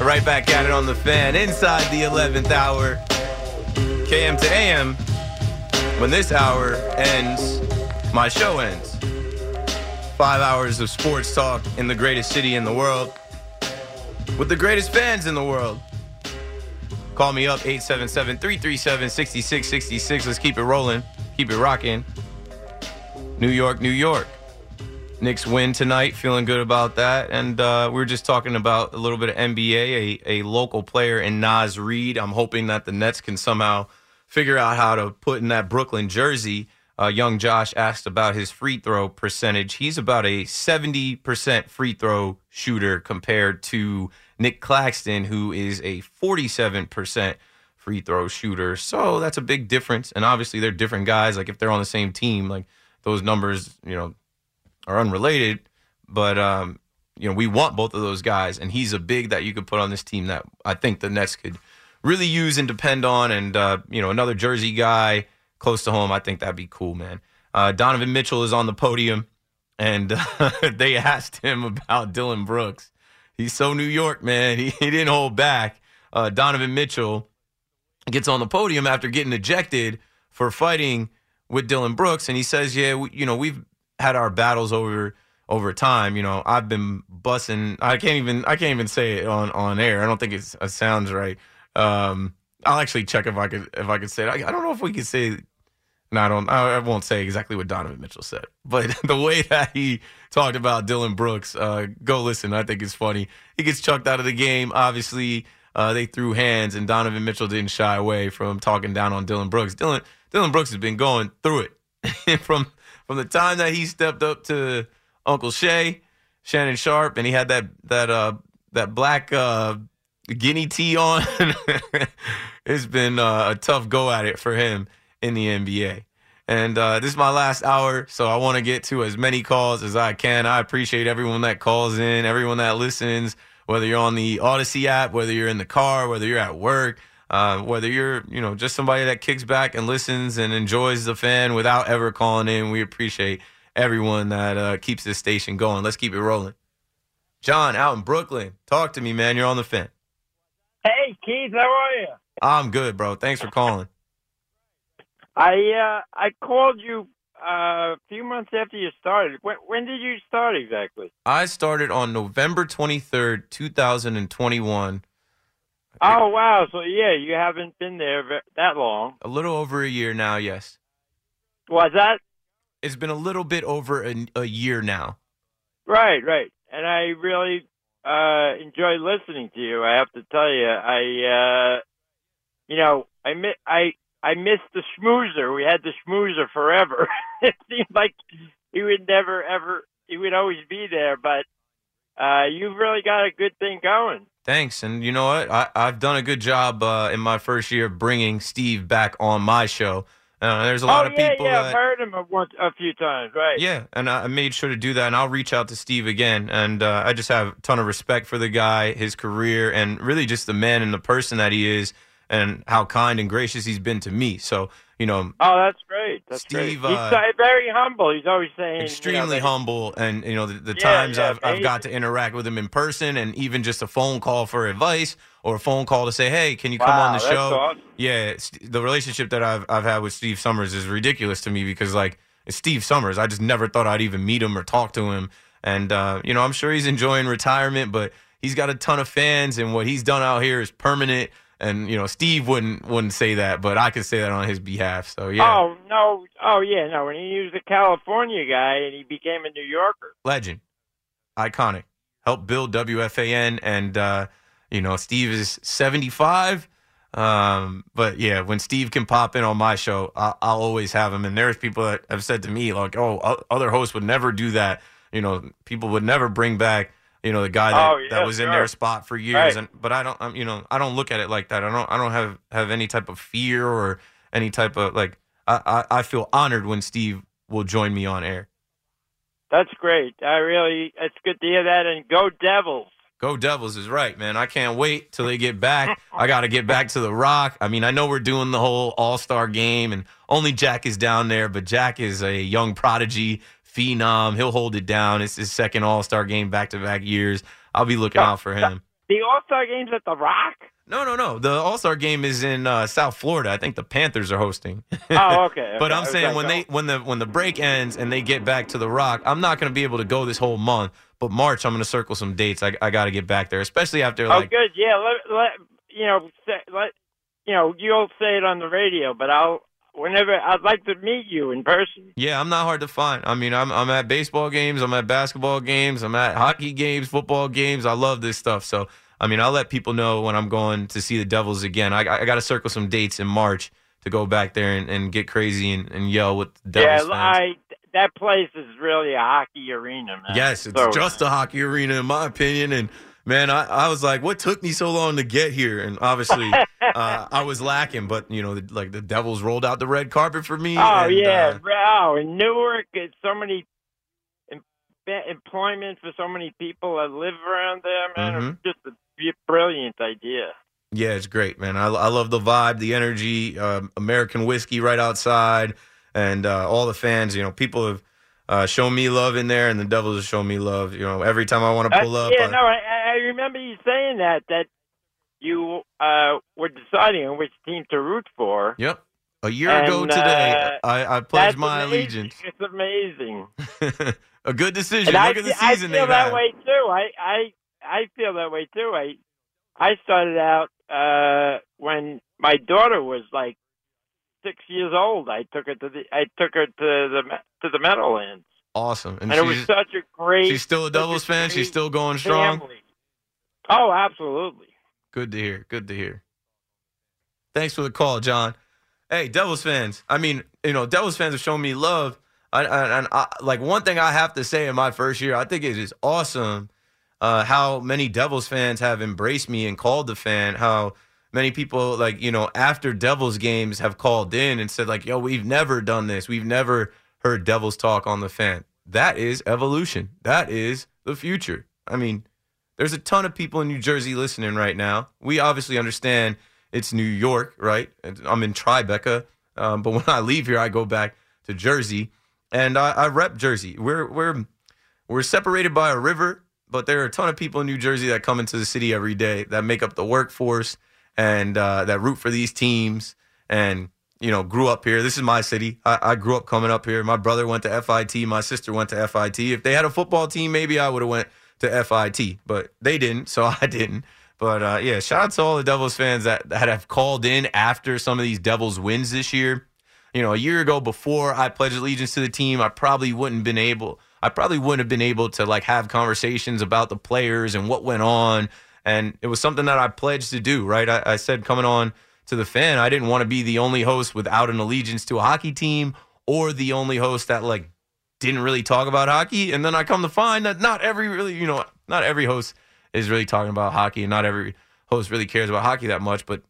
Right back at it on the fan inside the 11th hour. KM to AM. When this hour ends, my show ends. Five hours of sports talk in the greatest city in the world with the greatest fans in the world. Call me up 877 337 6666. Let's keep it rolling, keep it rocking. New York, New York. Knicks win tonight, feeling good about that. And uh, we were just talking about a little bit of NBA, a, a local player in Naz Reid. I'm hoping that the Nets can somehow figure out how to put in that Brooklyn jersey. Uh, young Josh asked about his free throw percentage. He's about a 70% free throw shooter compared to Nic Claxton, who is a 47% free throw shooter. So that's a big difference. And obviously, they're different guys. Like if they're on the same team, like those numbers, you know, are unrelated, but um, you know we want both of those guys, and he's a big that you could put on this team that I think the Nets could really use and depend on, and uh, you know another Jersey guy close to home. I think that'd be cool, man. Uh, Donovan Mitchell is on the podium, and uh, they asked him about Dillon Brooks. He's so New York, man. He, he didn't hold back. Uh, Donovan Mitchell gets on the podium after getting ejected for fighting with Dillon Brooks, and he says, "Yeah, we, you know, we've had our battles over over time. You know, I've been bussing. I can't even I can't even say it on on air. I don't think it sounds right. Um, I'll actually check if I could if I could say it. I, I don't know if we could say. No, I don't. I, I won't say exactly what Donovan Mitchell said, but the way that he talked about Dillon Brooks, uh, go listen. I think it's funny. He gets chucked out of the game. Obviously, uh, they threw hands, and Donovan Mitchell didn't shy away from talking down on Dillon Brooks. Dylan Dillon Brooks has been going through it from from the time that he stepped up to Uncle Shay, Shannon Sharpe, and he had that that uh that black uh guinea tea on. it's been uh, a tough go at it for him in the NBA. And uh, this is my last hour, so I want to get to as many calls as I can. I appreciate everyone that calls in, everyone that listens, whether you're on the Audacy app, whether you're in the car, whether you're at work. Uh, whether you're, you know, just somebody that kicks back and listens and enjoys the fan without ever calling in, we appreciate everyone that uh, keeps this station going. Let's keep it rolling. John, out in Brooklyn, talk to me, man. You're on the fan. Hey, Keith, how are you? I'm good, bro. Thanks for calling. I uh, I called you uh, a few months after you started. When, when did you start exactly? I started on November 23rd, 2021 Oh wow! So yeah, you haven't been there that long. A little over a year now. Yes. Was that? It's been a little bit over a, a year now. Right, right, and I really uh, enjoy listening to you. I have to tell you, I, uh, you know, I mi- I I missed the schmoozer. We had the schmoozer forever. it seemed like he would never ever. He would always be there, but uh, you've really got a good thing going. Thanks. And you know what? I, have done a good job uh, in my first year bringing Steve back on my show. Uh, there's a lot oh, of people. Yeah, that, I've heard him a, once, a few times, right? Yeah, and I made sure to do that, and I'll reach out to Steve again. And uh, I just have a ton of respect for the guy, his career, and really just the man and the person that he is, and how kind and gracious he's been to me. So you know. Oh, that's great. That's Steve, great. Uh, very humble. He's always saying extremely you know, humble, and you know the, the yeah, times yeah, I've I've got to interact with him in person, and even just a phone call for advice or a phone call to say, "Hey, can you wow, come on the show?" Awesome. Yeah, the relationship that I've I've had with Steve Somers is ridiculous to me because like it's Steve Somers. I just never thought I'd even meet him or talk to him, and uh, you know I'm sure he's enjoying retirement, but he's got a ton of fans, and what he's done out here is permanent and you know Steve wouldn't wouldn't say that, but I could say that on his behalf. So yeah. Oh no! Oh yeah, no. When he was a California guy and he became a New Yorker, legend, iconic, helped build WFAN, and uh, you know Steve is seventy five. Um, but yeah, when Steve can pop in on my show, I'll, I'll always have him. And there's people that have said to me like, "Oh, other hosts would never do that." You know, people would never bring back You know, the guy that, Oh, yeah, that was in sure. their spot for years. Right. And but I don't, I'm, you know, I don't look at it like that. I don't, I don't have have any type of fear or any type of like. I, I, I feel honored when Steve will join me on air. That's great. I really, it's good to hear that. And go Devils. Go Devils is right, man. I can't wait till they get back. I got to get back to the Rock. I mean, I know we're doing the whole All Star game, and only Jack is down there, but Jack is a young prodigy, phenom. He'll hold it down. It's his second All Star game back to back years. I'll be looking out for him. The All Star game's at the Rock. No, no, no. The All Star game is in uh, South Florida. I think the Panthers are hosting. Oh, okay. But I'm saying okay, when go. they when the when the break ends and they get back to the Rock, I'm not going to be able to go this whole month. But March, I'm going to circle some dates. I, I got to get back there, especially after Oh, good. Yeah, let let you know, say, let you know, you'll say it on the radio, but I'll whenever I'd like to meet you in person. Yeah, I'm not hard to find. I mean, I'm I'm at baseball games, I'm at basketball games, I'm at hockey games, football games. I love this stuff. So, I mean, I'll let people know when I'm going to see the Devils again. I, I got to circle some dates in March to go back there and, and get crazy and, and yell with the Devils yeah, fans. I that place is really a hockey arena, man. Yes, it's So- just a hockey arena, in my opinion. And man, I, I was like, what took me so long to get here? And obviously, uh, I was lacking. But you know, the, like the Devils rolled out the red carpet for me. Oh and, yeah, uh, oh, in Newark, it's so many em- employment for so many people that live around there, man. Mhm. It's just a brilliant idea. Yeah, it's great, man. I, I love the vibe, the energy, um, American whiskey right outside, and uh, all the fans. You know, people have uh, shown me love in there, and the Devils have shown me love. You know, every time I want to Uh, pull up, yeah, I- no, I, I remember you saying that that you uh, were deciding on which team to root for. yep. A year And, ago today, uh, I, I pledged my amazing. It's amazing. a good decision. And I, Look at the I season feel they've that had. way too. I, I I feel that way too. I I started out uh, when my daughter was like six years old. I took her to the I took her to the to the Meadowlands, Awesome, and, and, it was she's, such a great. she's still a Devils fan. She's still going strong. family. Oh, absolutely. Good to hear. Good to hear. Thanks for the call, John. Hey, Devils fans. I mean, you know, Devils fans have shown me love. I, I, and I, like one thing I have to say in my first year, I think it is awesome uh, how many Devils fans have embraced me and called the fan. How many people, like you know, after Devils games have called in and said, like, "Yo, we've never done this. We've never heard Devils talk on the fan." That is evolution. That is the future. I mean, there's a ton of people in New Jersey listening right now. We obviously understand it's New York, right? I'm in Tribeca, um, but when I leave here, I go back to Jersey, and I, I rep Jersey. We're we're we're separated by a river, but there are a ton of people in New Jersey that come into the city every day that make up the workforce and uh, that root for these teams and you know grew up here. This is my city. I, I grew up coming up here. My brother went to FIT. My sister went to FIT. If they had a football team, maybe I would have went to FIT, but they didn't, so I didn't. But uh, yeah, shout out to all the Devils fans that, that have called in after some of these Devils wins this year. You know, a year ago before I pledged allegiance to the team, I probably wouldn't been able I probably wouldn't have been able to like have conversations about the players and what went on. And it was something that I pledged to do, right? I, I said coming on to the fan, I didn't want to be the only host without an allegiance to a hockey team or the only host that like didn't really talk about hockey. And then I come to find that not every really, you know, not every host is really talking about hockey and not every host really cares about hockey that much, but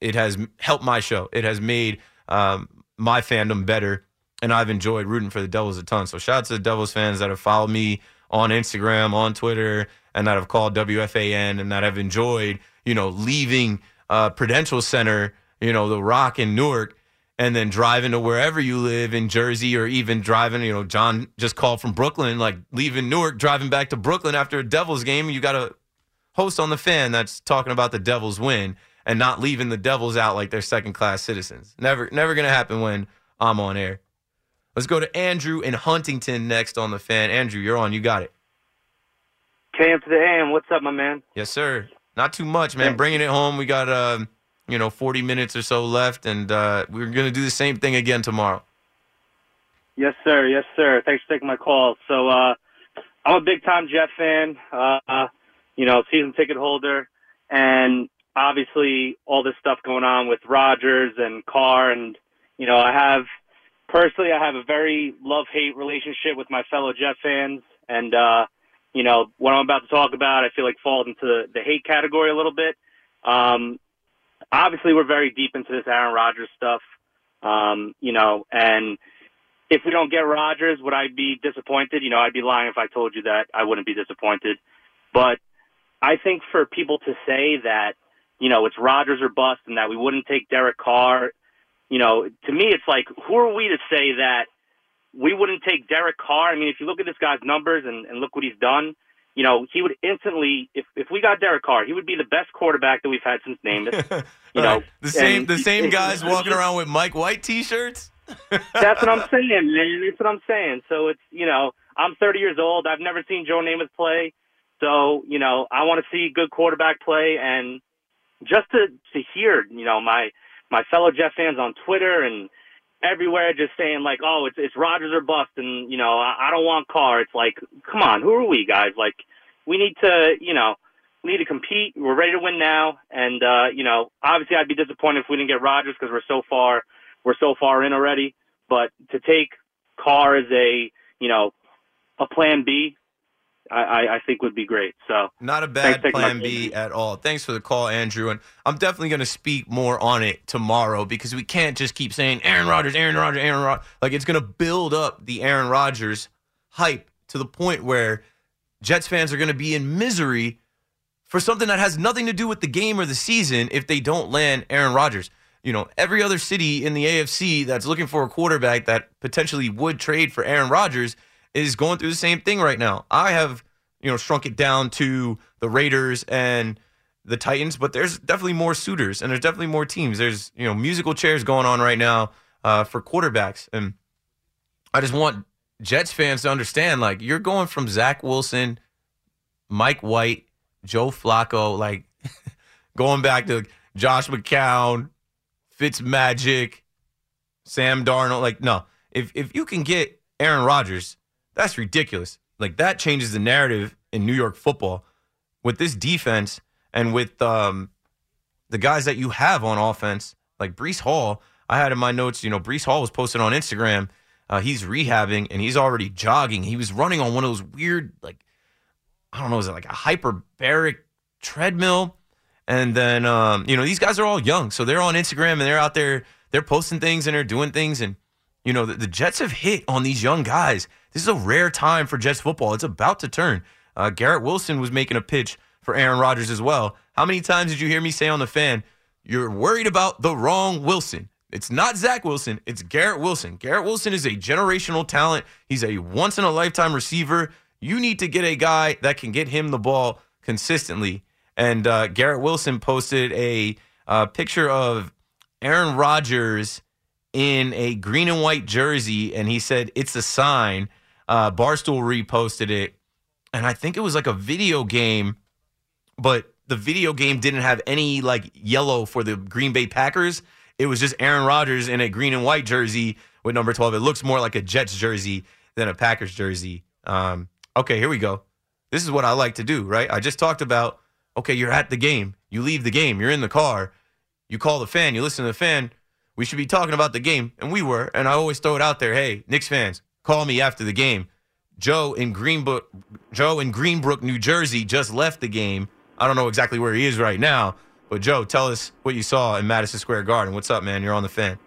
it has helped my show. It has made um, my fandom better, and I've enjoyed rooting for the Devils a ton. So shout out to the Devils fans that have followed me on Instagram, on Twitter, and that have called WFAN and that have enjoyed, you know, leaving uh, Prudential Center, you know, the Rock in Newark, and then driving to wherever you live in Jersey or even driving, you know, John just called from Brooklyn, like leaving Newark, driving back to Brooklyn after a Devils game. You got a host on the fan that's talking about the Devils win and not leaving the Devils out like they're second class citizens. Never, never gonna happen when I'm on air. Let's go to Andrew in Huntington next on the fan. Andrew, you're on. You got it. KM to the AM. What's up, my man? Yes, sir. Not too much, man. Bringing it home. We got, uh, you know, 40 minutes or so left, and uh, we're gonna do the same thing again tomorrow. Yes, sir. Yes, sir. Thanks for taking my call. So, uh, I'm a big time Jet fan. Uh, uh, you know, season ticket holder, and obviously all this stuff going on with Rodgers and Carr, and you know, I have personally, I have a very love hate relationship with my fellow Jet fans, and uh, you know, what I'm about to talk about, I feel like falls into the, the hate category a little bit. Um, obviously, we're very deep into this Aaron Rodgers stuff, um, you know, and if we don't get Rodgers, would I be disappointed? You know, I'd be lying if I told you that I wouldn't be disappointed. But I think for people to say that, you know, it's Rodgers or bust and that we wouldn't take Derek Carr, you know, to me, it's like, who are we to say that we wouldn't take Derek Carr? I mean, if you look at this guy's numbers and, and look what he's done, you know, he would instantly, if, if we got Derek Carr, he would be the best quarterback that we've had since Namath. You know, the same the same guys walking around with Mike White t-shirts. That's what I'm saying, man. That's what I'm saying. So it's you know, I'm 30 years old. I've never seen Joe Namath play, so you know, I want to see good quarterback play, and just to to hear, you know, my my fellow Jet fans on Twitter and everywhere just saying like, oh, it's it's Rodgers or bust, and you know, I, I don't want Carr. It's like, come on, who are we guys? Like, we need to, you know. We need to compete. We're ready to win now, and uh, you know, obviously, I'd be disappointed if we didn't get Rodgers because we're so far we're so far in already. But to take Carr as a you know a plan B, I, I, think would be great. So Not a bad plan B at all. Thanks for the call, Andrew. And I'm definitely going to speak more on it tomorrow because we can't just keep saying Aaron Rodgers, Aaron Rodgers, Aaron Rodgers. Like it's going to build up the Aaron Rodgers hype to the point where Jets fans are going to be in misery for something that has nothing to do with the game or the season if they don't land Aaron Rodgers. You know, every other city in the AFC that's looking for a quarterback that potentially would trade for Aaron Rodgers is going through the same thing right now. I have, you know, shrunk it down to the Raiders and the Titans, but there's definitely more suitors and there's definitely more teams. There's, you know, musical chairs going on right now uh, for quarterbacks. And I just want Jets fans to understand like, you're going from Zach Wilson, Mike White, Joe Flacco, like going back to Josh McCown, Fitzmagic, Sam Darnold. Like, no, if if you can get Aaron Rodgers, that's ridiculous. Like that changes the narrative in New York football with this defense and with um, the guys that you have on offense, like Breece Hall. I had in my notes, you know, Breece Hall was posted on Instagram. Uh, he's rehabbing and he's already jogging. He was running on one of those weird, like, I don't know, is it like a hyperbaric treadmill? And then, um, you know, these guys are all young. So they're on Instagram and they're out there, they're posting things and they're doing things. And, you know, the, the Jets have hit on these young guys. This is a rare time for Jets football. It's about to turn. Uh, Garrett Wilson was making a pitch for Aaron Rodgers as well. How many times did you hear me say on the fan, you're worried about the wrong Wilson? It's not Zach Wilson, it's Garrett Wilson. Garrett Wilson is a generational talent. He's a once in a lifetime receiver. You need to get a guy that can get him the ball consistently. And uh, Garrett Wilson posted a uh, picture of Aaron Rodgers in a green and white jersey, and he said, It's a sign. Uh, Barstool reposted it. And I think it was like a video game, but the video game didn't have any like yellow for the Green Bay Packers. It was just Aaron Rodgers in a green and white jersey with number 12. It looks more like a Jets jersey than a Packers jersey. Um, okay, here we go. This is what I like to do, right? I just talked about okay, you're at the game. You leave the game. You're in the car. You call the fan. You listen to the fan. We should be talking about the game. And we were. And I always throw it out there. Hey, Knicks fans, call me after the game. Joe in Greenbrook, Joe in Greenbrook, New Jersey, just left the game. I don't know exactly where he is right now, but Joe, tell us what you saw in Madison Square Garden. What's up, man? You're on the fan.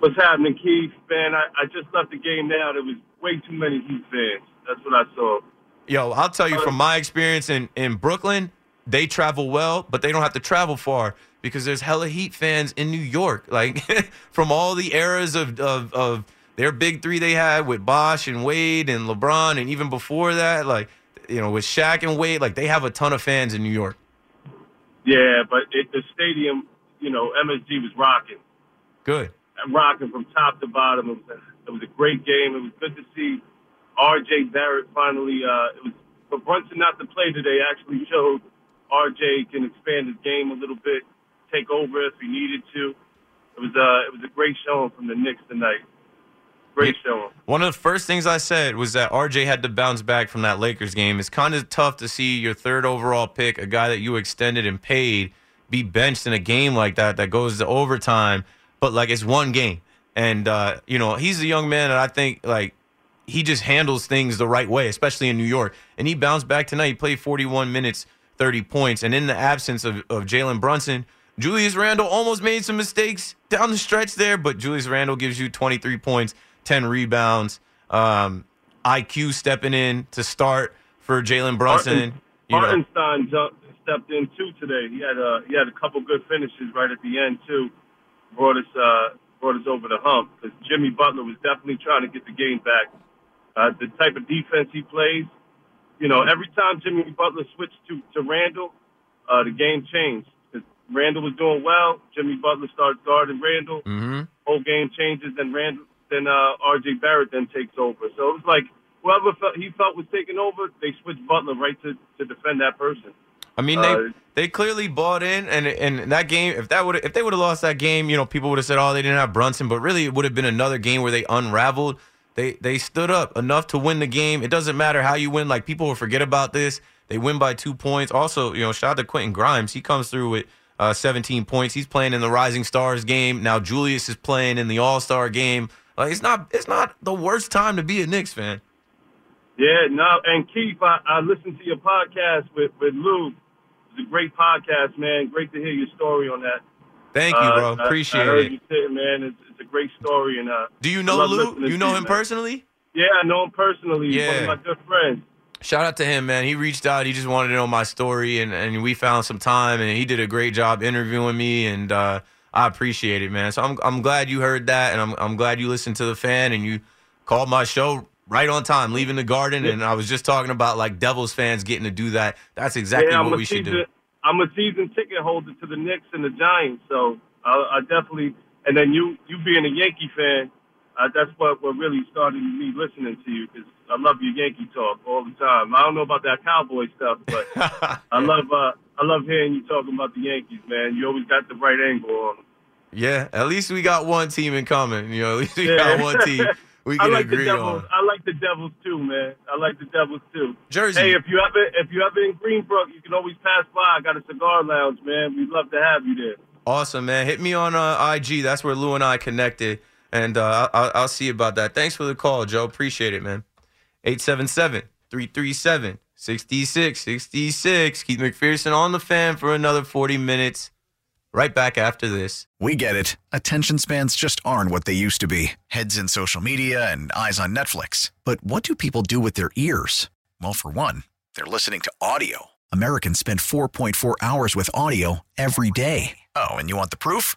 What's happening, Keith? Man, I, I just left the game now. There was way too many Heat fans. That's what I saw. Yo, I'll tell you from my experience in, in Brooklyn, they travel well, but they don't have to travel far because there's hella Heat fans in New York. Like from all the eras of, of, of their big three they had with Bosh and Wade and LeBron, and even before that, like, you know, with Shaq and Wade, like they have a ton of fans in New York. Yeah, but it, the stadium, you know, MSG was rocking, Good. rocking from top to bottom. It was, a, it was a great game. It was good to see R.J. Barrett finally. Uh, it was for Brunson not to play today. Actually showed R.J. can expand his game a little bit, take over if he needed to. It was uh, it was a great showing from the Knicks tonight. Great showing. One of the first things I said was that RJ had to bounce back from that Lakers game. It's kind of tough to see your third overall pick, a guy that you extended and paid, be benched in a game like that that goes to overtime. But like it's one game, and uh, you know he's a young man, and I think like he just handles things the right way, especially in New York. And he bounced back tonight. He played 41 minutes, 30 points. And in the absence of, of Jalen Brunson, Julius Randle almost made some mistakes down the stretch there, but Julius Randle gives you 23 points, 10 rebounds. Um, IQ stepping in to start for Jalen Brunson. Martin, jumped, stepped in too today. He had a he had a couple good finishes right at the end too. Brought us uh, brought us over the hump because Jimmy Butler was definitely trying to get the game back. Uh, the type of defense he plays, you know, every time Jimmy Butler switched to to Randle, uh, the game changed. Randle was doing well, Jimmy Butler starts guarding Randle. Mm-hmm. Whole game changes, then Randle, then uh, R.J. Barrett then takes over. So it was like whoever felt, he felt was taking over, they switched Butler right to to defend that person. I mean, they uh, they clearly bought in, and and that game, if that would if they would have lost that game, you know, people would have said, oh, they didn't have Brunson, but really, it would have been another game where they unraveled. They they stood up enough to win the game. It doesn't matter how you win. Like people will forget about this. They win by two points. Also, you know, shout out to Quentin Grimes. He comes through with uh, 17 points. He's playing in the Rising Stars game. Now Julius is playing in the All Star game. Like it's not it's not the worst time to be a Knicks fan. Yeah, no, and Keith, I, I listened to your podcast with with Lou. It's a great podcast, man. Great to hear your story on that. Thank you, bro. Uh, Appreciate I, I heard it. You say, man, it's, it's a great story, and uh, do you know Lou? You know him man. personally? Yeah, I know him personally. Yeah. He's one of my good friends. Shout out to him, man. He reached out. He just wanted to know my story, and, and we found some time, and he did a great job interviewing me, and uh, I appreciate it, man. So I'm I'm glad you heard that, and I'm I'm glad you listened to the fan, and you called my show right on time, leaving the garden. And I was just talking about like Devils fans getting to do that. That's exactly yeah, what we season, should do. I'm a season ticket holder to the Knicks and the Giants, so I, I definitely. And then you, you being a Yankee fan, uh, that's what what really started me listening to you because I love your Yankee talk all the time. I don't know about that Cowboy stuff, but I love uh, I love hearing you talking about the Yankees, man. You always got the right angle on them. Yeah, at least we got one team in common. You know, at least we yeah. got one team we can I like agree the Devils. on. I like the Devils too, man. I like the Devils too. Jersey. Hey, if you ever if you ever in Greenbrook, you can always pass by. I got a cigar lounge, man. We'd love to have you there. Awesome, man. Hit me on uh, IG. That's where Lou and I connected, and uh, I'll, I'll see about that. Thanks for the call, Joe. Appreciate it, man. 877 337 6666. Keith McPherson on the fan for another 40 minutes. Right back after this. We get it. Attention spans just aren't what they used to be heads in social media and eyes on Netflix. But what do people do with their ears? Well, for one, they're listening to audio. Americans spend 4.4 hours with audio every day. Oh, and you want the proof?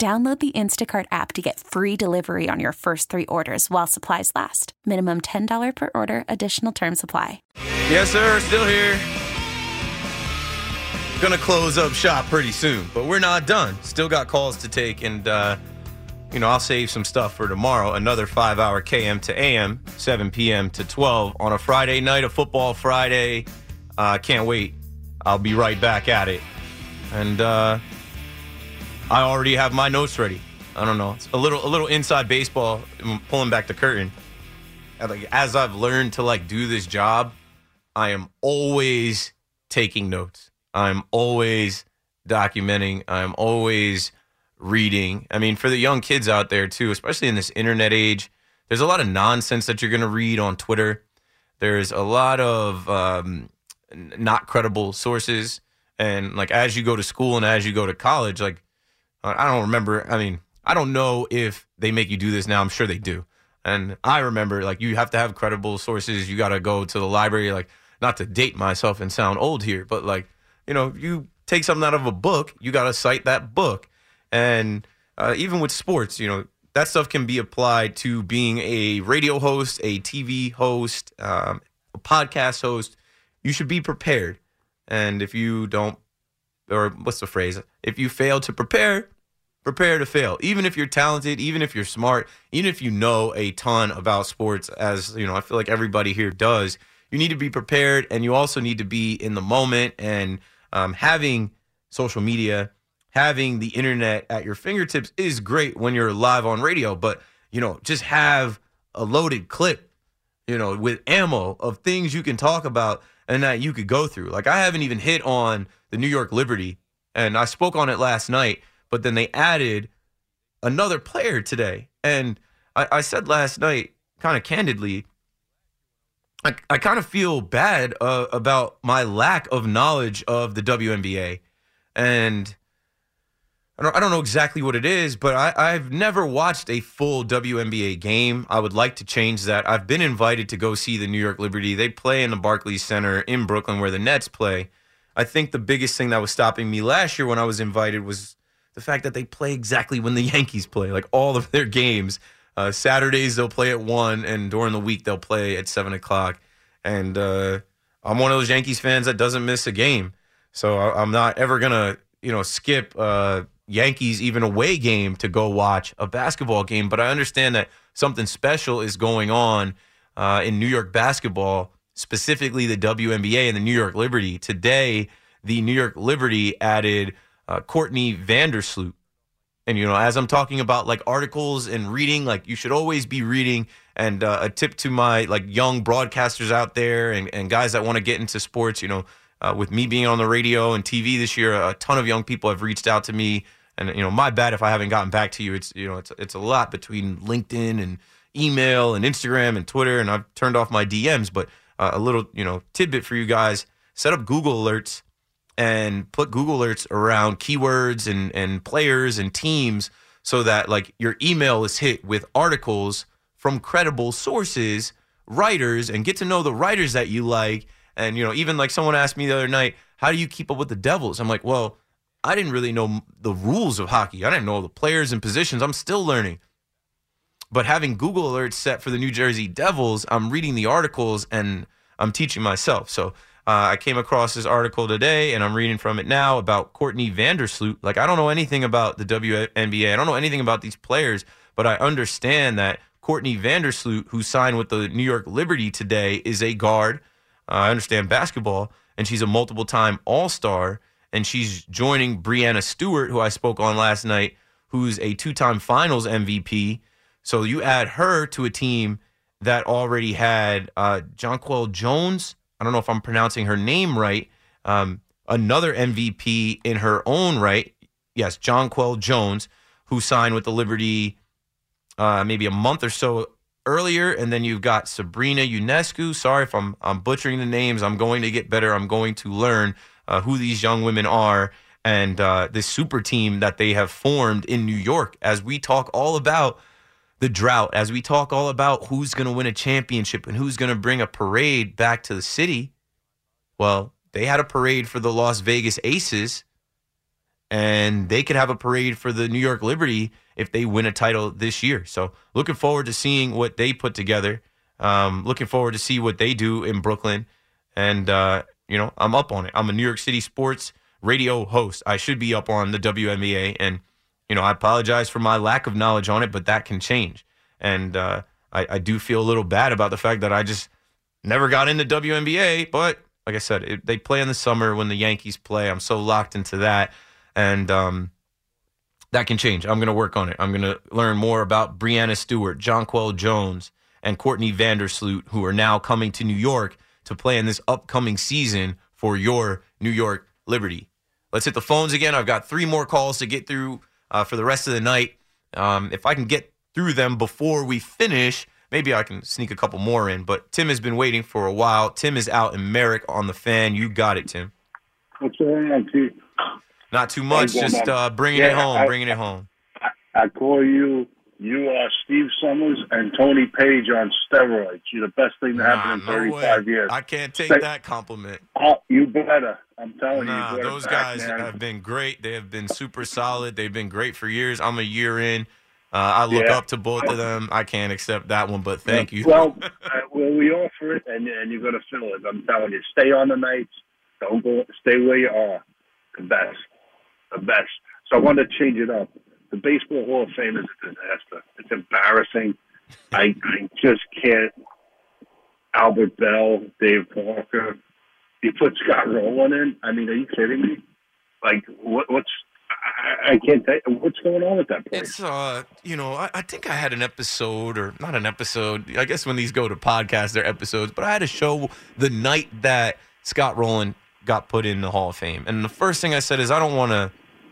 Download the Instacart app to get free delivery on your first three orders while supplies last. Minimum $10 per order, additional term supply. Yes, sir, still here. Gonna close up shop pretty soon, but we're not done. Still got calls to take, and, uh, you know, I'll save some stuff for tomorrow. Another five hour KM to AM, 7 p.m. to 12 on a Friday night, a football Friday. I uh, can't wait. I'll be right back at it. And, uh, I already have my notes ready. I don't know. It's a little a little inside baseball, pulling back the curtain. Like as I've learned to like do this job, I am always taking notes. I'm always documenting. I'm always reading. I mean, for the young kids out there too, especially in this internet age, there's a lot of nonsense that you're going to read on Twitter. There's a lot of um, not credible sources, and like as you go to school and as you go to college, like I don't remember. I mean, I don't know if they make you do this now. I'm sure they do. And I remember, like, you have to have credible sources. You got to go to the library. Like, not to date myself and sound old here, but like, you know, you take something out of a book, you got to cite that book. And uh, even with sports, you know, that stuff can be applied to being a radio host, a TV host, um, a podcast host. You should be prepared. And if you don't, or what's the phrase? If you fail to prepare, prepare to fail. Even if you're talented, even if you're smart, even if you know a ton about sports, as you know, I feel like everybody here does. You need to be prepared, and you also need to be in the moment. And um, having social media, having the internet at your fingertips is great when you're live on radio. But you know, just have a loaded clip, you know, with ammo of things you can talk about and that you could go through. Like I haven't even hit on the New York Liberty, and I spoke on it last night but then they added another player today. And I, I said last night, kind of candidly, I, I kind of feel bad uh, about my lack of knowledge of the WNBA. And I don't, I don't know exactly what it is, but I, I've never watched a full WNBA game. I would like to change that. I've been invited to go see the New York Liberty. They play in the Barclays Center in Brooklyn where the Nets play. I think the biggest thing that was stopping me last year when I was invited was the fact that they play exactly when the Yankees play, like all of their games. Uh, Saturdays they'll play at one, and during the week they'll play at seven o'clock. And uh, I'm one of those Yankees fans that doesn't miss a game, so I, am not ever gonna, you know, skip uh, Yankees even away game to go watch a basketball game. But I understand that something special is going on uh, in New York basketball, specifically the WNBA and the New York Liberty. Today, the New York Liberty added uh, Courtney Vandersloot. And, you know, as I'm talking about like articles and reading, like you should always be reading. And uh, a tip to my like young broadcasters out there and, and guys that want to get into sports, you know, uh, with me being on the radio and TV this year, a ton of young people have reached out to me. And, you know, my bad if I haven't gotten back to you. It's, you know, it's, it's a lot between LinkedIn and email and Instagram and Twitter. And I've turned off my DMs, but uh, a little, you know, tidbit for you guys set up Google alerts and put Google alerts around keywords and, and players and teams so that like your email is hit with articles from credible sources, writers, and get to know the writers that you like. And you know, even like someone asked me the other night, how do you keep up with the Devils? I'm like, well, I didn't really know the rules of hockey. I didn't know the players and positions. I'm still learning. But having Google alerts set for the New Jersey Devils, I'm reading the articles and I'm teaching myself. So uh, I came across this article today, and I'm reading from it now about Courtney Vandersloot. Like, I don't know anything about the WNBA. I don't know anything about these players, but I understand that Courtney Vandersloot, who signed with the New York Liberty today, is a guard. Uh, I understand basketball, and she's a multiple time All Star. And she's joining Breanna Stewart, who I spoke on last night, who's a two time finals MVP. So you add her to a team that already had uh, Jonquel Jones I don't know if I'm pronouncing her name right. Um, another MVP in her own right. Yes, Jonquel Jones, who signed with the Liberty uh, maybe a month or so earlier. And then you've got Sabrina Ionescu. Sorry if I'm, I'm butchering the names. I'm going to get better. I'm going to learn uh, who these young women are and uh, this super team that they have formed in New York as we talk all about the drought, as we talk all about who's going to win a championship and who's going to bring a parade back to the city, well, they had a parade for the Las Vegas Aces, and they could have a parade for the New York Liberty if they win a title this year. So, looking forward to seeing what they put together. Um, looking forward to see what they do in Brooklyn, and uh, you know, I'm up on it. I'm a New York City sports radio host. I should be up on the WNBA and you know, I apologize for my lack of knowledge on it, but that can change. And uh, I, I, do feel a little bad about the fact that I just never got into WNBA. But like I said, it, they play in the summer when the Yankees play. I'm so locked into that. And um, that can change. I'm going to work on it. I'm going to learn more about Breanna Stewart, Jonquel Jones, and Courtney Vandersloot, who are now coming to New York to play in this upcoming season for your New York Liberty. Let's hit the phones again. I've got three more calls to get through uh, for the rest of the night. Um, if I can get through them before we finish, maybe I can sneak a couple more in. But Tim has been waiting for a while. Tim is out in Merrick on the fan. You got it, Tim. What's going on, T? Not too much. Just uh, bringing yeah, it home. I, bringing it home. I, I call you you are Steve Somers and Tony Paige on steroids. You're the best thing to nah, happen in no 35 way. years. I can't take Stay, that compliment. Oh, you better. I'm telling nah, you. those back, guys man. have been great. They have been super solid. They've been great for years. I'm a year in. Uh, I look Yeah. up to both of them. I can't accept that one, but thank you. Well, uh, well, we offer it, and and you're going to fill it. I'm telling you, stay on the nights. Don't go. Stay where you are. The best, the best. So I wanted to change it up. The Baseball Hall of Fame is a disaster. It's embarrassing. I I just can't. Albert Belle, Dave Parker. You put Scott Rolen in. I mean, are you kidding me? Like, what, what's? I, I can't tell you what's going on with that place. It's uh, you know, I, I think I had an episode or not an episode. I guess when these go to podcasts, they're episodes. But I had a show the night that Scott Rolen got put in the Hall of Fame, and the first thing I said is I don't want to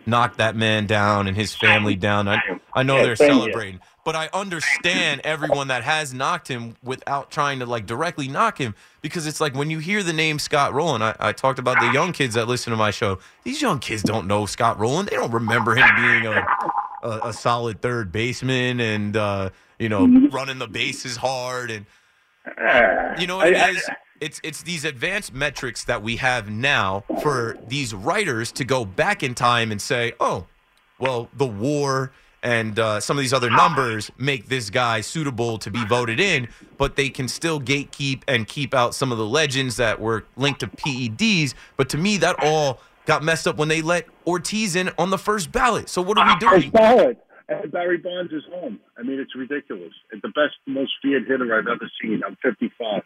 knock that man down and his family down. I I know they're celebrating, but I understand everyone that has knocked him without trying to like directly knock him because it's like when you hear the name Scott Rolen. I, I talked about the young kids that listen to my show. These young kids don't know Scott Rolen. They don't remember him being a a, a solid third baseman and uh, you know running the bases hard and you know what it is? It's it's these advanced metrics that we have now for these writers to go back in time and say, oh, well, the war and uh, some of these other numbers make this guy suitable to be voted in, but they can still gatekeep and keep out some of the legends that were linked to PEDs. But to me, that all got messed up when they let Ortiz in on the first ballot. So what are we doing? And Barry Bonds is home. I mean, it's ridiculous. It's the best, most feared hitter I've ever seen. I'm 55.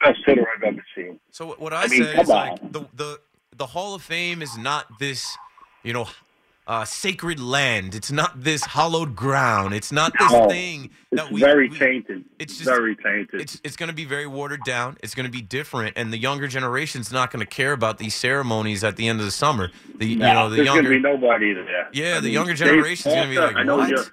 Best hitter I've ever seen. So what I, I mean, come is like the the the Hall of Fame is not this, you know, uh, sacred land. It's not this hallowed ground. It's not this No, thing that we. very we- tainted. it's just- very tainted. it's it's going to be very watered down. It's going to be different, and the younger generation's not going to care about these ceremonies at the end of the summer. The you No, know the there's younger going to be nobody there. Yeah, I the mean, younger Dave generation's gonna be Parker, like, I know "What?" You're,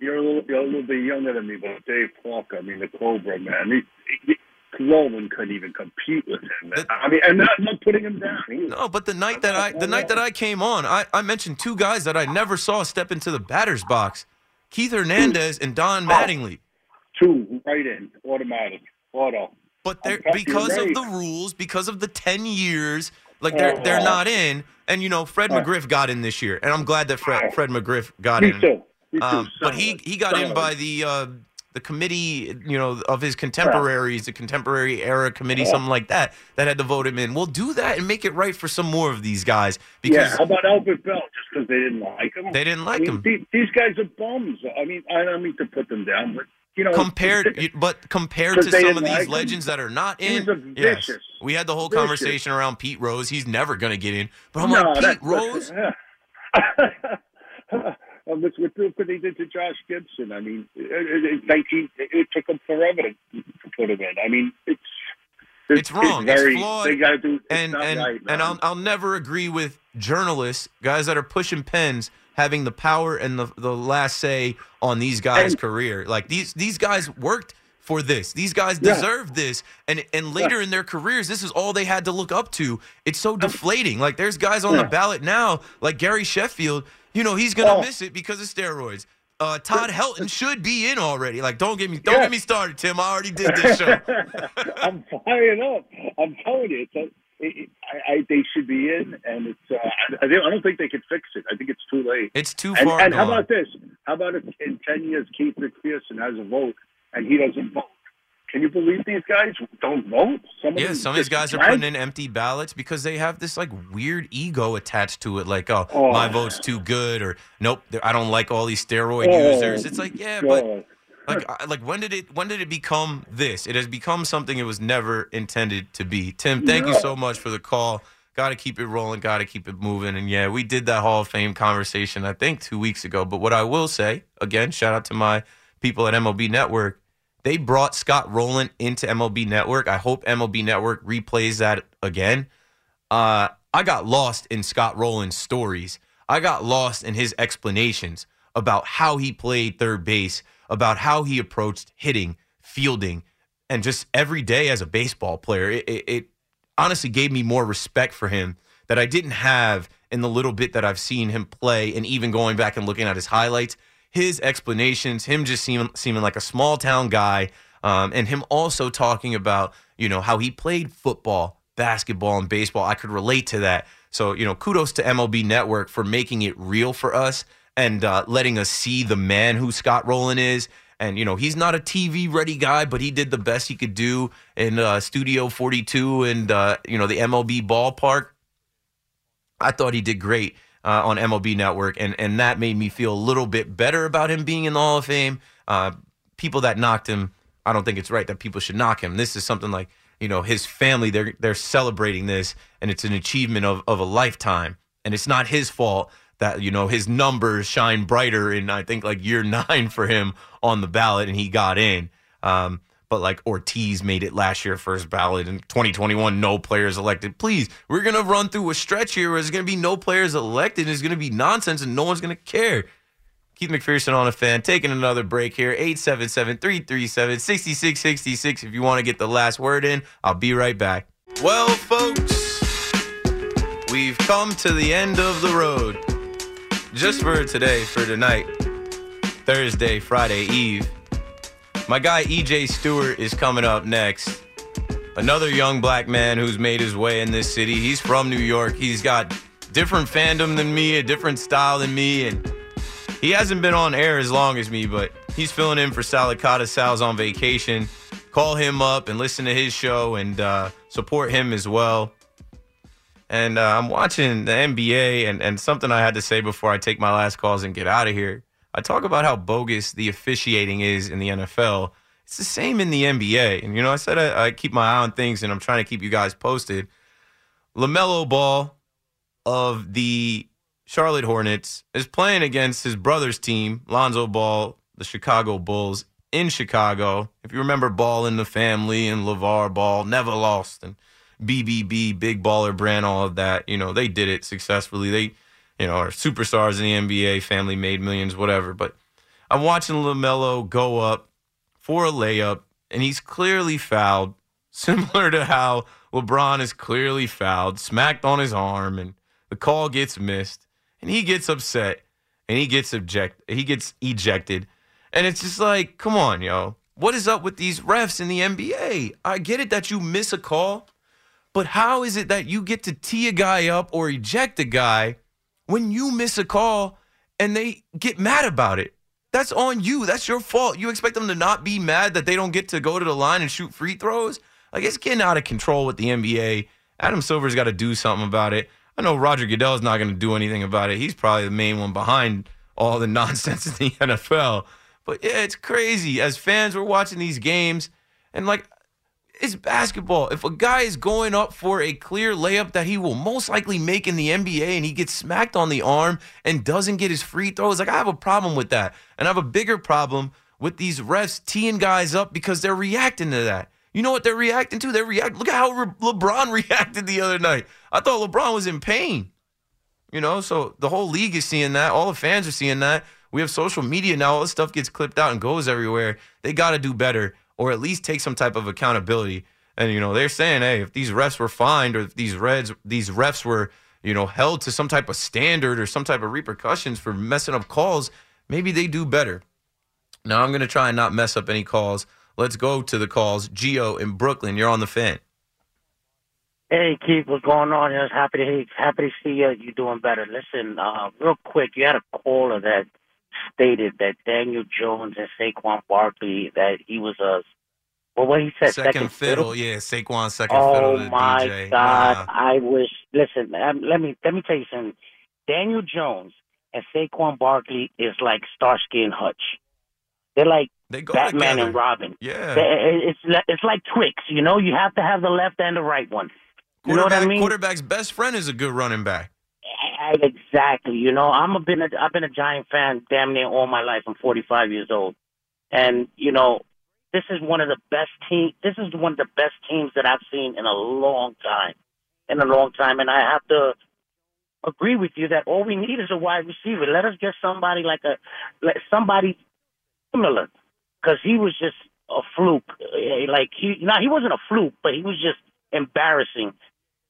you're, a little, you're a little bit younger than me, but Dave Parker, I mean, the Cobra, man. He, he, Roman couldn't even compete with him. The- I mean, and not, not putting him down. He was No, but the night that I the night that I came on, I, I mentioned two guys that I never saw step into the batter's box: Keith Hernandez and Don Mattingly. two right in, automatic, auto. But they're because of the rules, because of the ten years, like they're they're Uh-huh. not in. And you know, Fred McGriff got in this year, and I'm glad that Fred Fred McGriff got Me in. too. Me too. Um, but he he got in by the uh, the committee, you know, of his contemporaries, the contemporary era committee, something like that, that had to vote him in. We'll do that and make it right for some more of these guys because yeah, how about Albert Belle? Just because they didn't like him. they didn't like I mean, him. the- These guys are bums. I mean, I don't mean to put them down, but you know, compared but compared to some of these like him. legends that are not in yes we had the whole vicious. conversation around pete rose he's never going to get in but i'm no, like pete rose Uh, with, with what they did to Josh Gibson, I mean, it, it, it, 19, it took them forever to, to put him in. I mean, it's It's wrong. It's very, flawed. They got to do. It's and and right, and. I'll I'll never agree with journalists, guys that are pushing pens, having the power and the the last say on these guys' And- career. Like these these guys worked for this. These guys Yeah. deserve this. And and later in their careers, this is all they had to look up to. It's so deflating. Like there's guys on the ballot now, like Gary Sheffield. You know he's gonna Oh. miss it because of steroids. Uh, Todd Helton should be in already. Like, don't get me, don't Yeah. get me started, Tim. I already did this show. I'm fired up. I'm telling you, it's a, it, I, I, they should be in, and it's. Uh, I, I don't- think they can fix it. I think it's too late. It's too far and how gone. about this? How about if in ten years Keith McPherson has a vote and he doesn't vote? Can you believe these guys don't vote? Some Yeah, some of these guys are putting in empty ballots because they have this like weird ego attached to it. Like, oh, Oh. my vote's too good, or nope, I don't like all these steroid Oh, users. It's like, yeah, but like, I- like when did it when did it become this? It has become something it was never intended to be. Tim, thank you so much for the call. Got to keep it rolling. Got to keep it moving. And yeah, we did that Hall of Fame conversation I think two weeks ago. But what I will say again, shout out to my people at MLB Network. They brought Scott Rolen into MLB Network. I hope MLB Network replays that again. Uh, I got lost in Scott Rolen's stories. I got lost in his explanations about how he played third base, about how he approached hitting, fielding, and just every day as a baseball player. It, it, it honestly gave me more respect for him that I didn't have in the little bit that I've seen him play, and even going back and looking at his highlights. His explanations, him just seeming seeming like a small town guy, um, and him also talking about you know how he played football, basketball, and baseball. I could relate to that. So you know, kudos to MLB Network for making it real for us and uh, letting us see the man who Scott Rolen is. And you know he's not a TV ready guy, but he did the best he could do in uh, Studio 42 and uh, you know the MLB ballpark. I thought he did great uh, on MLB Network, and and that made me feel a little bit better about him being in the Hall of Fame. Uh, people that knocked him, I don't think it's right that people should knock him. This is something like you know his family they're they're celebrating this, and it's an achievement of of a lifetime, and it's not his fault that you know his numbers shine brighter in I think like year nine for him on the ballot and he got in. Um, but like Ortiz made it last year first ballot in 2021, no players elected. Please, we're gonna run through a stretch here where there's gonna be no players elected. It's gonna be nonsense and no one's gonna care. Keith McPherson on a fan, taking another break here. 877-337-6666. If you want to get the last word in, I'll be right back. Well, folks, we've come to the end of the road just for today, for tonight, Thursday, Friday Eve. My guy EJ Stewart is coming up next. Another young black man who's made his way in this city. He's from New York. He's got different fandom than me, a different style than me, and he hasn't been on air as long as me, but he's filling in for Sal Licata. Sal's on vacation. Call him up and listen to his show and uh, support him as well. And uh, I'm watching the NBA, and, and something I had to say before I take my last calls and get out of here. I talk about how bogus the officiating is in the NFL. It's the same in the NBA. And, you know, I said I, I keep my eye on things, and I'm trying to keep you guys posted. LaMelo Ball of the Charlotte Hornets is playing against his brother's team, Lonzo Ball, the Chicago Bulls, in Chicago. If you remember Ball in the family and LeVar Ball, never lost. And BBB, Big Baller Brand, all of that. You know, they did it successfully. They, you know, are superstars in the NBA, family made millions, whatever. But I'm watching LaMelo go up for a layup, and he's clearly fouled, similar to how LeBron is clearly fouled, smacked on his arm, and the call gets missed, and he gets upset, and he gets object, he gets ejected, and it's just like, come on, yo. What is up with these refs in the NBA? I get it that you miss a call, but how is it that you get to tee a guy up or eject a guy when you miss a call and they get mad about it? That's on you. That's your fault. You expect them to not be mad that they don't get to go to the line and shoot free throws? Like it's getting out of control with the NBA. Adam Silver's got to do something about it. I know Roger Goodell's not going to do anything about it. He's probably the main one behind all the nonsense in the NFL. But yeah, it's crazy. As fans, we're watching these games, and like it's basketball. If a guy is going up for a clear layup that he will most likely make in the NBA and he gets smacked on the arm and doesn't get his free throws, like I have a problem with that. And I have a bigger problem with these refs teeing guys up because they're reacting to that. You know what they're reacting to? They're react. Look at how Re- LeBron reacted the other night. I thought LeBron was in pain. You know, so the whole league is seeing that. All the fans are seeing that. We have social media now. All this stuff gets clipped out and goes everywhere. They got to do better or at least take some type of accountability. And you know, they're saying, hey, if these refs were fined or if these reds these refs were, you know, held to some type of standard or some type of repercussions for messing up calls, maybe they do better. Now I'm gonna try and not mess up any calls. Let's go to the calls. Gio in Brooklyn, you're on the fan. Hey Keith, what's going on? Was happy to happy to see you. You doing better. Listen, uh, real quick, you had a caller that stated that Daniel Jones and Saquon Barkley that he was a well, what he said second, second fiddle. Yeah, Saquon second oh fiddle. to my DJ. God! Nah. I wish. Listen, um, let me let me tell you something. Daniel Jones and Saquon Barkley is like Starsky and Hutch. They're like They go Batman together. and Robin. Yeah. They- It's it's like Twix. You know, you have to have the left and the right one. You know what I mean? quarterback's best friend is a good running back. Exactly. You know, I'm a been a, I've been a Giant fan damn near all my life. I'm 45 years old, and you know, this is one of the best team. This is one of the best teams that I've seen in a long time, in a long time. And I have to agree with you that all we need is a wide receiver. Let us get somebody like a let somebody similar, because he was just a fluke. Like he, now he wasn't a fluke, but he was just embarrassing.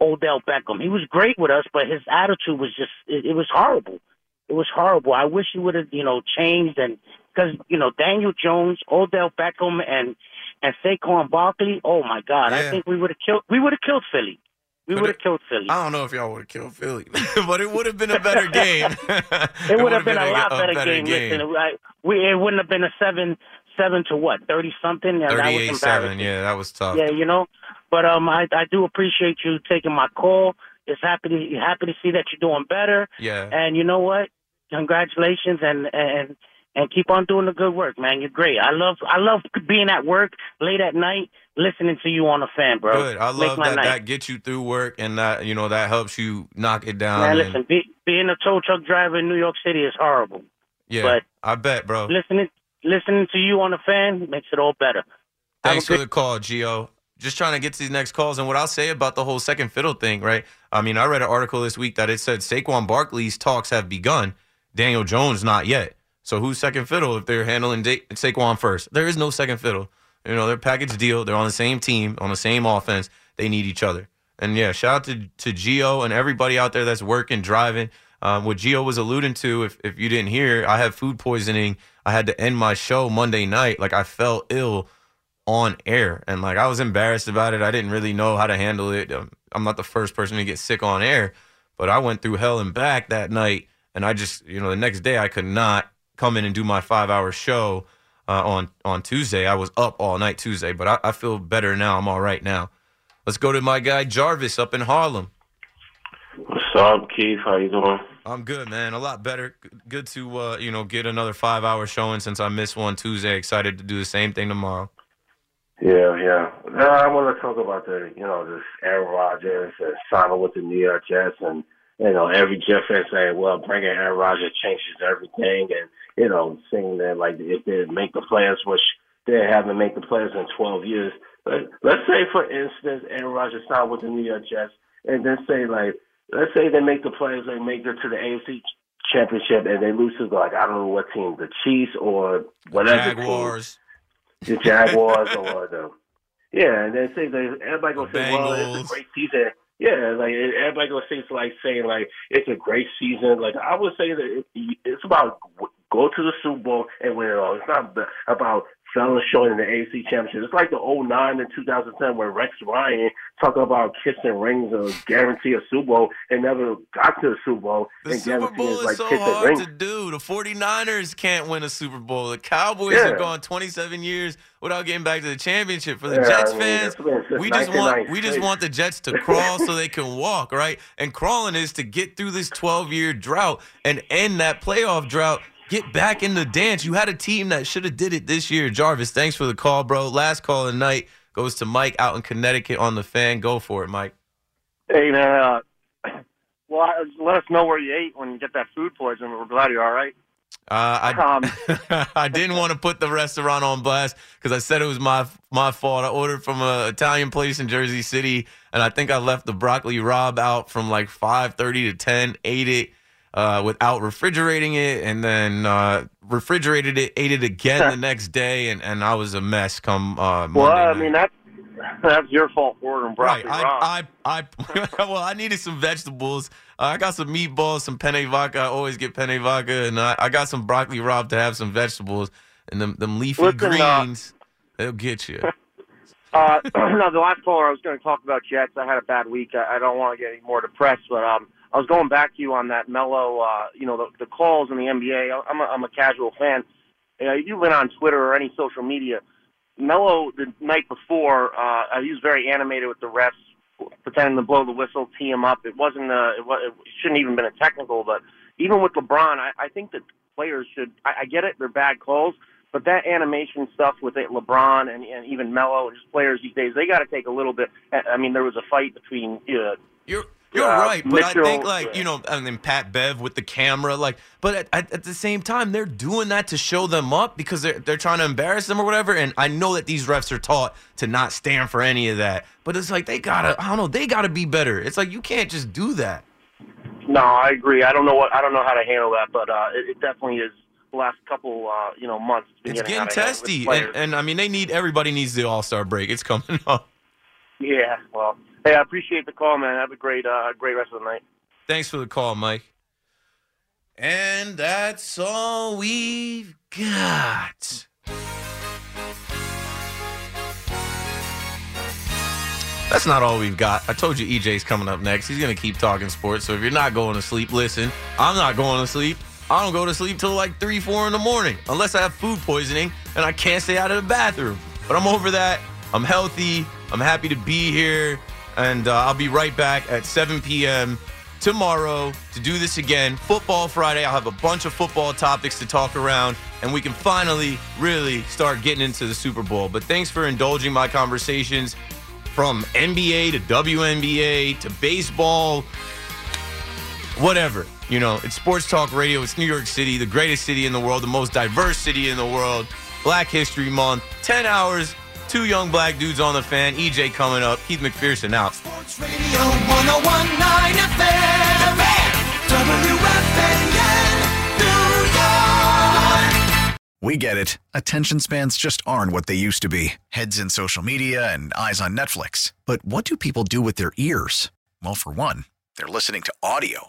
Odell Beckham. He was great with us, but his attitude was just it, it was horrible. It was horrible. I wish he would have, you know, changed and because you know Daniel Jones, Odell Beckham, and and Saquon Barkley. Oh my God, I think we would have killed. We would have killed Philly. We would have killed Philly. I don't know if y'all would have killed Philly, but it would have been a better game. it would have been, a lot better, game. Listen, I, we, it wouldn't have been a seven seven to what thirty something. That was seven. Yeah, that was tough. Yeah, you know. But um, I I do appreciate you taking my call. It's happy to happy to see that you're doing better. Yeah. And you know what? Congratulations and and and keep on doing the good work, man. You're great. I love I love being at work late at night listening to you on the fan, bro. Good. I love that night. that gets you through work and that you know that helps you knock it down. Man, listen, be, being a tow truck driver in New York City is horrible. Yeah, but I bet, bro. Listening listening to you on the fan makes it all better. Thanks for the call, Gio. Just trying to get to these next calls. And what I'll say about the whole second fiddle thing, right? I mean, I read an article this week that it said Saquon Barkley's talks have begun. Daniel Jones not yet. So who's second fiddle if they're handling da- Saquon first? There is no second fiddle. You know, they're package deal. They're on the same team, on the same offense. They need each other. And yeah, shout out to to Gio and everybody out there that's working, driving. Um, what Gio was alluding to, if if you didn't hear, I had food poisoning. I had to end my show Monday night. Like I felt ill on air, and like I was embarrassed about it. I didn't really know how to handle it. Um, I'm not the first person to get sick on air, but I went through hell and back that night, and I just, you know, the next day I could not come in and do my five hour show uh, on on Tuesday. I was up all night Tuesday, but I, I feel better now. I'm all right now. Let's go to my guy Jarvis up in Harlem. What's up, Keith? How you doing? I'm good, man. A lot better. Good to uh, you know get another five hour showing since I missed one Tuesday. Excited to do the same thing tomorrow. Yeah, yeah. Uh, I want to talk about the you know this Aaron Rodgers signing with the New York Jets, and you know every Jet fan saying, well, bringing Aaron Rodgers changes everything, and you know, saying that like if they make the players, which they haven't made the players in 12 years. But let's say, for instance, Aaron Rodgers signed with the New York Jets, and then say like, let's say they make the players, they make it to the AFC Championship, and they lose to like I don't know what team, the Chiefs or whatever Jaguars, team, the Jaguars or the yeah, and then say they everybody gonna say, well, it's a great season. Yeah, like everybody gonna say it's like saying like it's a great season. Like I would say that it, it's about go to the Super Bowl and win it all. It's not about fellas showing in the AFC Championship. It's like the 09 and 2010 where Rex Ryan talking about kissing rings or guarantee a Super Bowl and never got to the Super Bowl. The Super Bowl is like so hard rings. to do. The 49ers can't win a Super Bowl. The Cowboys yeah. have gone 27 years without getting back to the championship. For the yeah, Jets I mean, fans, we just want we just want the Jets to crawl so they can walk, right? And crawling is to get through this 12 year drought and end that playoff drought get back in the dance. You had a team that should have did it this year. Jarvis, thanks for the call, bro. Last call of the night goes to Mike out in Connecticut on the fan. Go for it, Mike. Hey man, uh, well, let us know where you ate when you get that food poisoning. We're glad you're all right. Uh, I um, I didn't want to put the restaurant on blast because I said it was my my fault. I ordered from an Italian place in Jersey City, and I think I left the broccoli rabe out from like five thirty to ten. Ate it uh, without refrigerating it, and then uh, refrigerated it, ate it again the next day, and, and I was a mess. Come uh, Monday well, I night. mean that's that's your fault for ordering broccoli. Right, I, I, I, well, I needed some vegetables. Uh, I got some meatballs, some penne vodka. I always get penne vodka, and I, I got some broccoli rabe to have some vegetables, and them, them leafy Listen, uh, greens, they'll get you. Uh, no, the last caller I was going to talk about Jets. I had a bad week. I, I don't want to get any more depressed, but um, I was going back to you on that Melo, uh, you know, the, the calls in the NBA. I'm a, I'm a casual fan. You went on Twitter or any social media. Melo, the night before, uh, he was very animated with the refs, pretending to blow the whistle, tee him up. It wasn't, uh, it, was, it shouldn't even been a technical, but even with LeBron, I, I think that players should, I, I get it, they're bad calls, but that animation stuff with it, LeBron and, and even Melo and just players these days, they got to take a little bit. I mean, there was a fight between uh, you're you're uh, right, but Mitchell, I think like you know, and then Pat Bev with the camera, like, but at, at, at, the same time, they're doing that to show them up because they're they're trying to embarrass them or whatever. And I know that these refs are taught to not stand for any of that, but it's like they gotta, I don't know, they gotta be better. It's like you can't just do that. No, I agree. I don't know what I don't know how to handle that, but uh, it, it definitely is. The last couple, uh, you know, months, it's, it's getting, getting testy, and, and I mean, they need everybody needs the All Star break. It's coming up. Yeah, well, Hey, I appreciate the call, man. Have a great, uh, great rest of the night. Thanks for the call, Mike. And that's all we've got. That's that's not all we've got. I told you EJ's coming up next. He's going to keep talking sports. So if you're not going to sleep, listen. I'm not going to sleep. I don't go to sleep till like 3, 4 in the morning unless I have food poisoning and I can't stay out of the bathroom. But I'm over that. I'm healthy. I'm happy to be here. And uh, I'll be right back at 7 p.m. tomorrow to do this again. Football Friday. I'll have a bunch of football topics to talk around, and we can finally really start getting into the Super Bowl. But thanks for indulging my conversations from NBA to WNBA to baseball, whatever. You know, it's sports talk radio. It's New York City, the greatest city in the world, the most diverse city in the world. Black History Month, 10 hours, two young black dudes on the fan. EJ coming up, Keith McPherson out. Sports Radio 1019 FM. WFAN, We get it. Attention spans just aren't what they used to be heads in social media and eyes on Netflix. But what do people do with their ears? Well, for one, they're listening to audio.